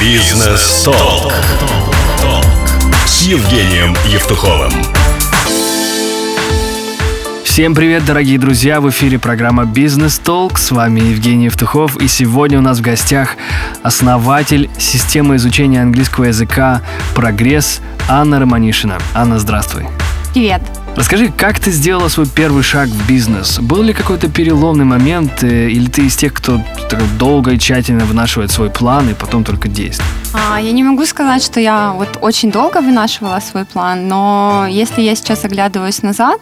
Бизнес-толк. С Евгением Евтуховым. Всем привет, дорогие друзья! В эфире программа «Бизнес Толк». С вами Евгений Евтухов. И сегодня у нас в гостях основатель системы изучения английского языка «Прогресс» Анна Романишина. Анна, здравствуй. Привет. Расскажи, как ты сделала свой первый шаг в бизнес? Был ли какой-то переломный момент, э, или ты из тех, кто долго и тщательно вынашивает свой план и потом только действует? А, я не могу сказать, что я вот очень долго вынашивала свой план, но если я сейчас оглядываюсь назад,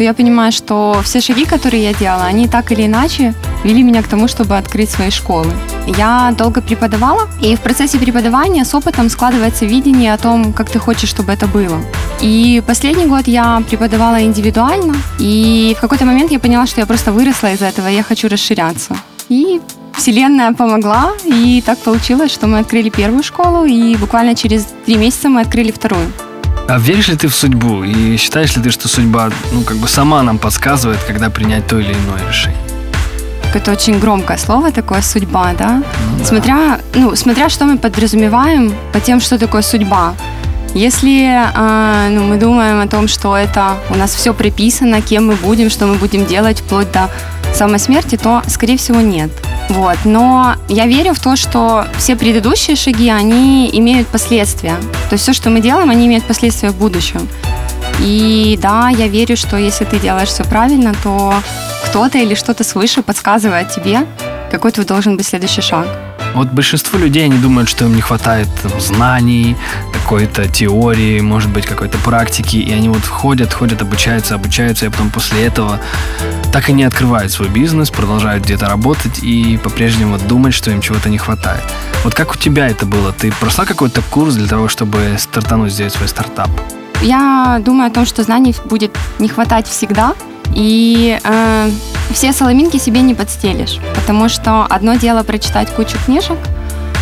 то я понимаю, что все шаги, которые я делала, они так или иначе вели меня к тому, чтобы открыть свои школы. Я долго преподавала, и в процессе преподавания с опытом складывается видение о том, как ты хочешь, чтобы это было. И последний год я преподавала индивидуально, и в какой-то момент я поняла, что я просто выросла из этого, и я хочу расширяться. И Вселенная помогла, и так получилось, что мы открыли первую школу, и буквально через три месяца мы открыли вторую. А веришь ли ты в судьбу? И считаешь ли ты, что судьба, ну, как бы сама нам подсказывает, когда принять то или иное решение? Это очень громкое слово такое судьба, да? Ну, да. Смотря, ну, смотря что мы подразумеваем по тем, что такое судьба. Если э, ну, мы думаем о том, что это у нас все приписано, кем мы будем, что мы будем делать вплоть до самой смерти, то, скорее всего, нет. Вот. Но я верю в то, что все предыдущие шаги, они имеют последствия. То есть все, что мы делаем, они имеют последствия в будущем. И да, я верю, что если ты делаешь все правильно, то кто-то или что-то свыше подсказывает тебе, какой твой должен быть следующий шаг. Вот большинство людей, они думают, что им не хватает там, знаний, какой-то теории, может быть, какой-то практики, и они вот ходят, ходят, обучаются, обучаются, и потом после этого так и не открывают свой бизнес, продолжают где-то работать и по-прежнему думать, что им чего-то не хватает. Вот как у тебя это было? Ты прошла какой-то курс для того, чтобы стартануть, сделать свой стартап? Я думаю о том, что знаний будет не хватать всегда, и э, все соломинки себе не подстелишь, потому что одно дело прочитать кучу книжек,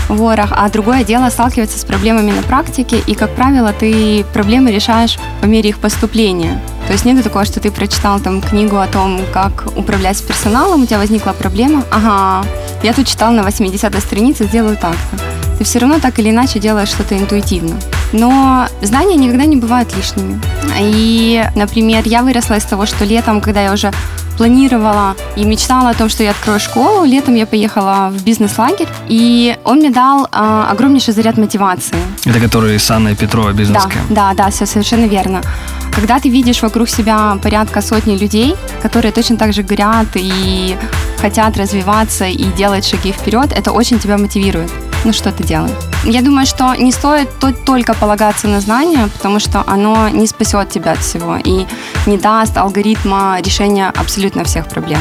ворох, а другое дело сталкиваться с проблемами на практике, и, как правило, ты проблемы решаешь по мере их поступления. То есть нет такого, что ты прочитал там книгу о том, как управлять персоналом, у тебя возникла проблема, ага, я тут читал на 80-й странице, сделаю так-то. Ты все равно так или иначе делаешь что-то интуитивно. Но знания никогда не бывают лишними. И, например, я выросла из того, что летом, когда я уже планировала и мечтала о том, что я открою школу. Летом я поехала в бизнес-лагерь, и он мне дал а, огромнейший заряд мотивации. Это который с Анной Петрова бизнес Да, да, да, все совершенно верно. Когда ты видишь вокруг себя порядка сотни людей, которые точно так же горят и хотят развиваться и делать шаги вперед, это очень тебя мотивирует ну что ты делаешь. Я думаю, что не стоит только полагаться на знания, потому что оно не спасет тебя от всего и не даст алгоритма решения абсолютно всех проблем.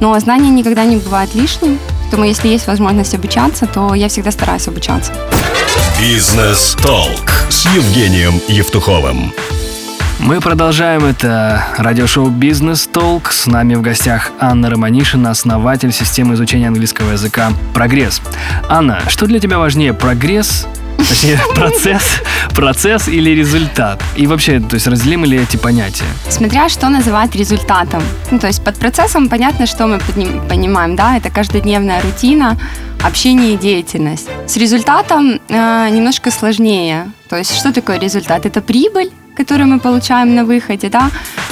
Но знания никогда не бывают лишним, поэтому если есть возможность обучаться, то я всегда стараюсь обучаться. Бизнес-толк с Евгением Евтуховым. Мы продолжаем это радиошоу «Бизнес Толк». С нами в гостях Анна Романишина, основатель системы изучения английского языка «Прогресс». Анна, что для тебя важнее, прогресс Точнее, процесс, процесс или результат? И вообще, то есть разделимы ли эти понятия? Смотря что называть результатом. Ну, то есть под процессом понятно, что мы под ним понимаем, да, это каждодневная рутина, общение и деятельность. С результатом э, немножко сложнее. То есть что такое результат? Это прибыль, которые мы получаем на выходе, да,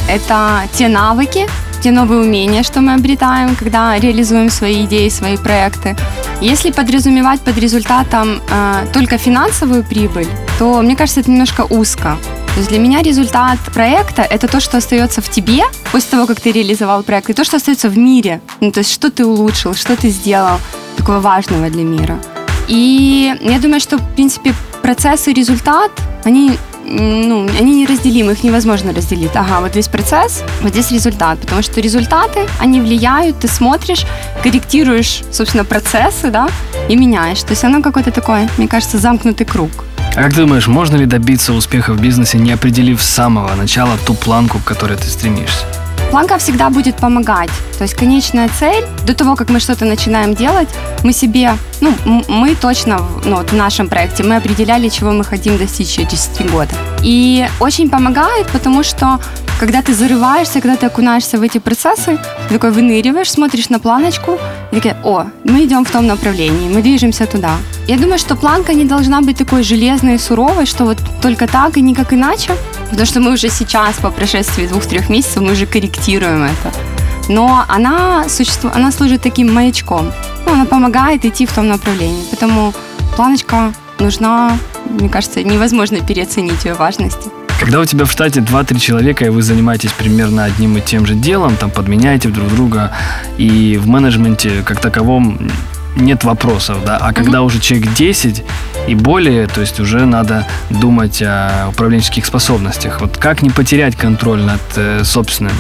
это те навыки, те новые умения, что мы обретаем, когда реализуем свои идеи, свои проекты. Если подразумевать под результатом э, только финансовую прибыль, то мне кажется, это немножко узко. То есть для меня результат проекта – это то, что остается в тебе после того, как ты реализовал проект, и то, что остается в мире. Ну, то есть что ты улучшил, что ты сделал такого важного для мира. И я думаю, что, в принципе, процесс и результат, они ну, они неразделимы, их невозможно разделить. Ага, вот здесь процесс, вот здесь результат. Потому что результаты, они влияют, ты смотришь, корректируешь, собственно, процессы, да, и меняешь. То есть оно какой-то такой, мне кажется, замкнутый круг. А как ты думаешь, можно ли добиться успеха в бизнесе, не определив с самого начала ту планку, к которой ты стремишься? Планка всегда будет помогать. То есть конечная цель, до того, как мы что-то начинаем делать, мы себе, ну, мы точно ну, вот в нашем проекте, мы определяли, чего мы хотим достичь через три года. И очень помогает, потому что когда ты зарываешься, когда ты окунаешься в эти процессы, ты такой выныриваешь, смотришь на планочку, и такая, о, мы идем в том направлении, мы движемся туда. Я думаю, что планка не должна быть такой железной и суровой, что вот только так и никак иначе, потому что мы уже сейчас, по прошествии двух-трех месяцев, мы уже корректируем это. Но она, существует, она служит таким маячком. Ну, она помогает идти в том направлении. Поэтому планочка нужна, мне кажется, невозможно переоценить ее важности. Когда у тебя в штате 2-3 человека, и вы занимаетесь примерно одним и тем же делом, там подменяете друг друга, и в менеджменте как таковом нет вопросов, да, а когда уже человек 10 и более, то есть уже надо думать о управленческих способностях. Вот как не потерять контроль над э, собственным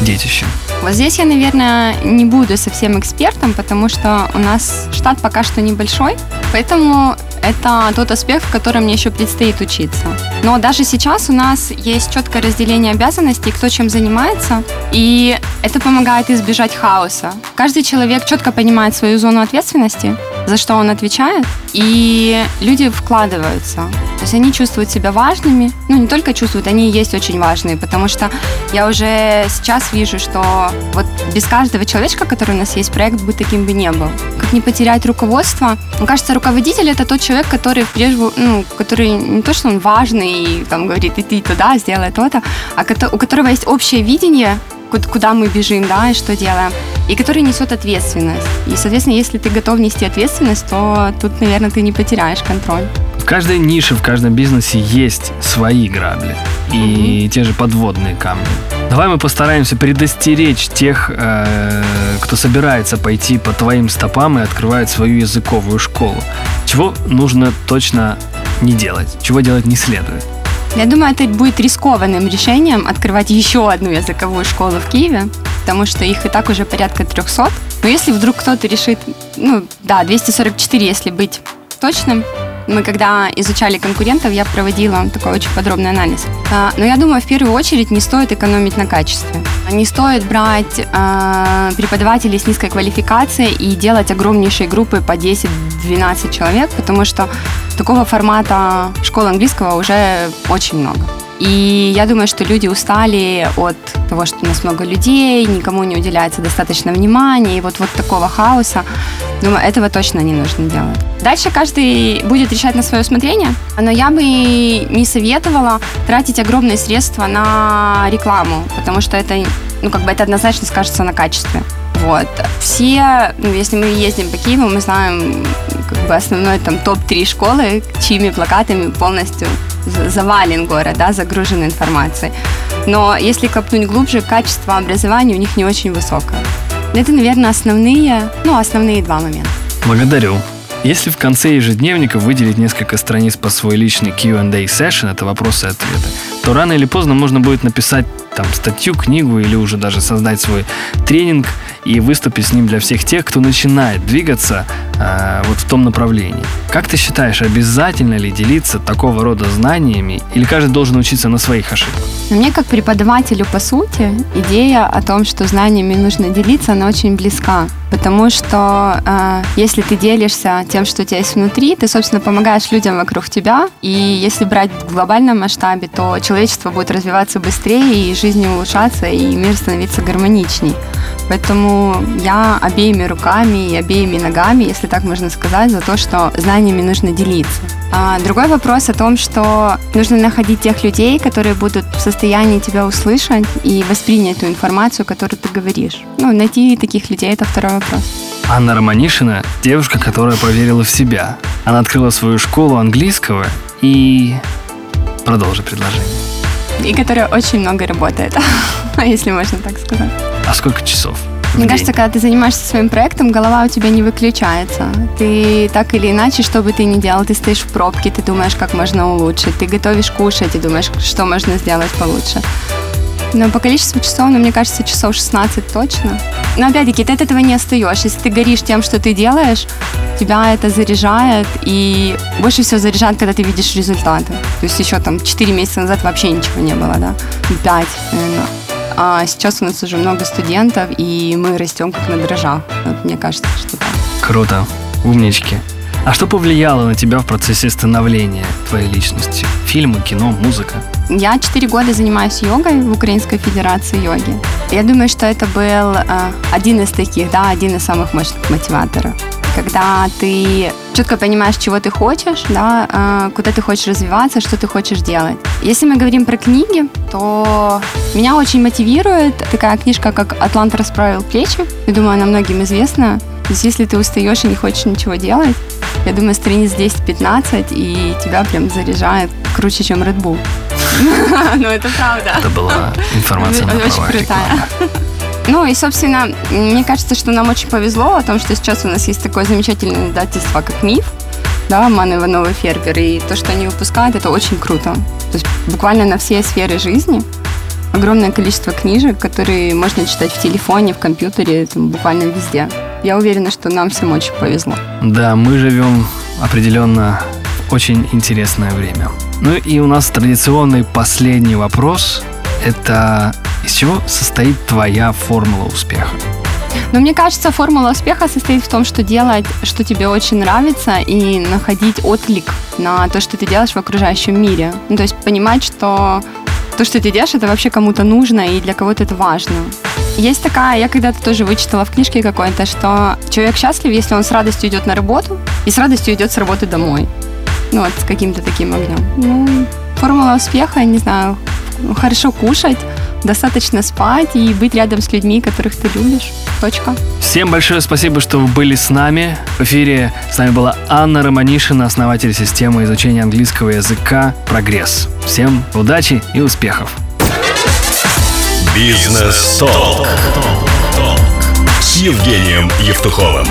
детищем? Вот здесь я, наверное, не буду совсем экспертом, потому что у нас штат пока что небольшой, поэтому это тот аспект, в котором мне еще предстоит учиться. Но даже сейчас у нас есть четкое разделение обязанностей, кто чем занимается, и это помогает избежать хаоса. Каждый человек четко понимает свою зону ответственности, за что он отвечает, и люди вкладываются. То есть они чувствуют себя важными. Ну, не только чувствуют, они и есть очень важные, потому что я уже сейчас вижу, что вот без каждого человечка, который у нас есть, проект бы таким бы не был. Как не потерять руководство? Мне кажется, руководитель это тот человек, который прежде, ну, который не то, что он важный и там говорит, иди туда, сделай то-то, а у которого есть общее видение, куда мы бежим, да, и что делаем, и который несет ответственность. И, соответственно, если ты готов нести ответственность, то тут, наверное, ты не потеряешь контроль. В каждой нише, в каждом бизнесе есть свои грабли и mm-hmm. те же подводные камни. Давай мы постараемся предостеречь тех, э, кто собирается пойти по твоим стопам и открывает свою языковую школу. Чего нужно точно не делать, чего делать не следует. Я думаю, это будет рискованным решением открывать еще одну языковую школу в Киеве, потому что их и так уже порядка 300. Но если вдруг кто-то решит, ну да, 244, если быть точным, мы когда изучали конкурентов, я проводила такой очень подробный анализ. А, но я думаю, в первую очередь не стоит экономить на качестве. Не стоит брать э, преподавателей с низкой квалификацией и делать огромнейшие группы по 10-12 человек, потому что такого формата школы английского уже очень много. И я думаю, что люди устали от того, что у нас много людей, никому не уделяется достаточно внимания, и вот, вот такого хаоса. Думаю, этого точно не нужно делать. Дальше каждый будет решать на свое усмотрение, но я бы не советовала тратить огромные средства на рекламу, потому что это, ну, как бы это однозначно скажется на качестве. Вот. Все, ну, если мы ездим по Киеву, мы знаем как бы основной там топ-3 школы, чьими плакатами полностью завален город, да, загружен информацией. Но если копнуть глубже, качество образования у них не очень высокое. Это, наверное, основные, ну, основные два момента. Благодарю. Если в конце ежедневника выделить несколько страниц по свой личный Q&A session, это вопросы и ответы, то рано или поздно можно будет написать там статью, книгу или уже даже создать свой тренинг и выступить с ним для всех тех, кто начинает двигаться э, вот в том направлении. Как ты считаешь, обязательно ли делиться такого рода знаниями или каждый должен учиться на своих ошибках? Мне как преподавателю, по сути, идея о том, что знаниями нужно делиться, она очень близка. Потому что э, если ты делишься тем, что у тебя есть внутри, ты, собственно, помогаешь людям вокруг тебя. И если брать в глобальном масштабе, то человечество будет развиваться быстрее, и жизнь улучшаться, и мир становиться гармоничней. Поэтому я обеими руками и обеими ногами, если так можно сказать, за то, что знаниями нужно делиться. А другой вопрос о том, что нужно находить тех людей, которые будут в состоянии тебя услышать и воспринять ту информацию, которую ты говоришь. Ну, найти таких людей – это второй вопрос. Анна Романишина – девушка, которая поверила в себя. Она открыла свою школу английского и... Продолжи предложение. И которая очень много работает, если можно так сказать. А сколько часов? Мне кажется, когда ты занимаешься своим проектом, голова у тебя не выключается. Ты так или иначе, что бы ты ни делал, ты стоишь в пробке, ты думаешь, как можно улучшить. Ты готовишь кушать и думаешь, что можно сделать получше. Но по количеству часов, ну, мне кажется, часов 16 точно. Но опять-таки, ты от этого не остаешь. Если ты горишь тем, что ты делаешь, тебя это заряжает. И больше всего заряжает, когда ты видишь результаты. То есть еще там 4 месяца назад вообще ничего не было, да? 5, наверное. А сейчас у нас уже много студентов, и мы растем как на дрожжах. Вот мне кажется, что так. Круто. Умнички. А что повлияло на тебя в процессе становления твоей личности? Фильмы, кино, музыка? Я 4 года занимаюсь йогой в Украинской Федерации йоги. Я думаю, что это был э, один из таких, да, один из самых мощных мотиваторов. Когда ты четко понимаешь, чего ты хочешь, да, э, куда ты хочешь развиваться, что ты хочешь делать. Если мы говорим про книги, то меня очень мотивирует такая книжка, как «Атлант расправил плечи». Я думаю, она многим известна. То есть, если ты устаешь и не хочешь ничего делать, я думаю, страниц 10-15, и тебя прям заряжает круче, чем Red Bull. Ну, это правда. Это была информация на Очень крутая. Ну и, собственно, мне кажется, что нам очень повезло о том, что сейчас у нас есть такое замечательное издательство, как «Миф», да, Ман Иванов и Фербер, и то, что они выпускают, это очень круто. То есть буквально на все сферы жизни огромное количество книжек, которые можно читать в телефоне, в компьютере, там, буквально везде. Я уверена, что нам всем очень повезло. Да, мы живем определенно в очень интересное время. Ну и у нас традиционный последний вопрос. Это из чего состоит твоя формула успеха? Но мне кажется, формула успеха состоит в том, что делать, что тебе очень нравится, и находить отклик на то, что ты делаешь в окружающем мире. Ну, то есть понимать, что то, что ты делаешь, это вообще кому-то нужно, и для кого-то это важно. Есть такая, я когда-то тоже вычитала в книжке какой-то, что человек счастлив, если он с радостью идет на работу и с радостью идет с работы домой. Ну, вот с каким-то таким огнем. Ну, формула успеха, я не знаю, хорошо кушать, достаточно спать и быть рядом с людьми, которых ты любишь. Точка. Всем большое спасибо, что вы были с нами. В эфире с нами была Анна Романишина, основатель системы изучения английского языка «Прогресс». Всем удачи и успехов! Бизнес Толк. С Евгением Евтуховым.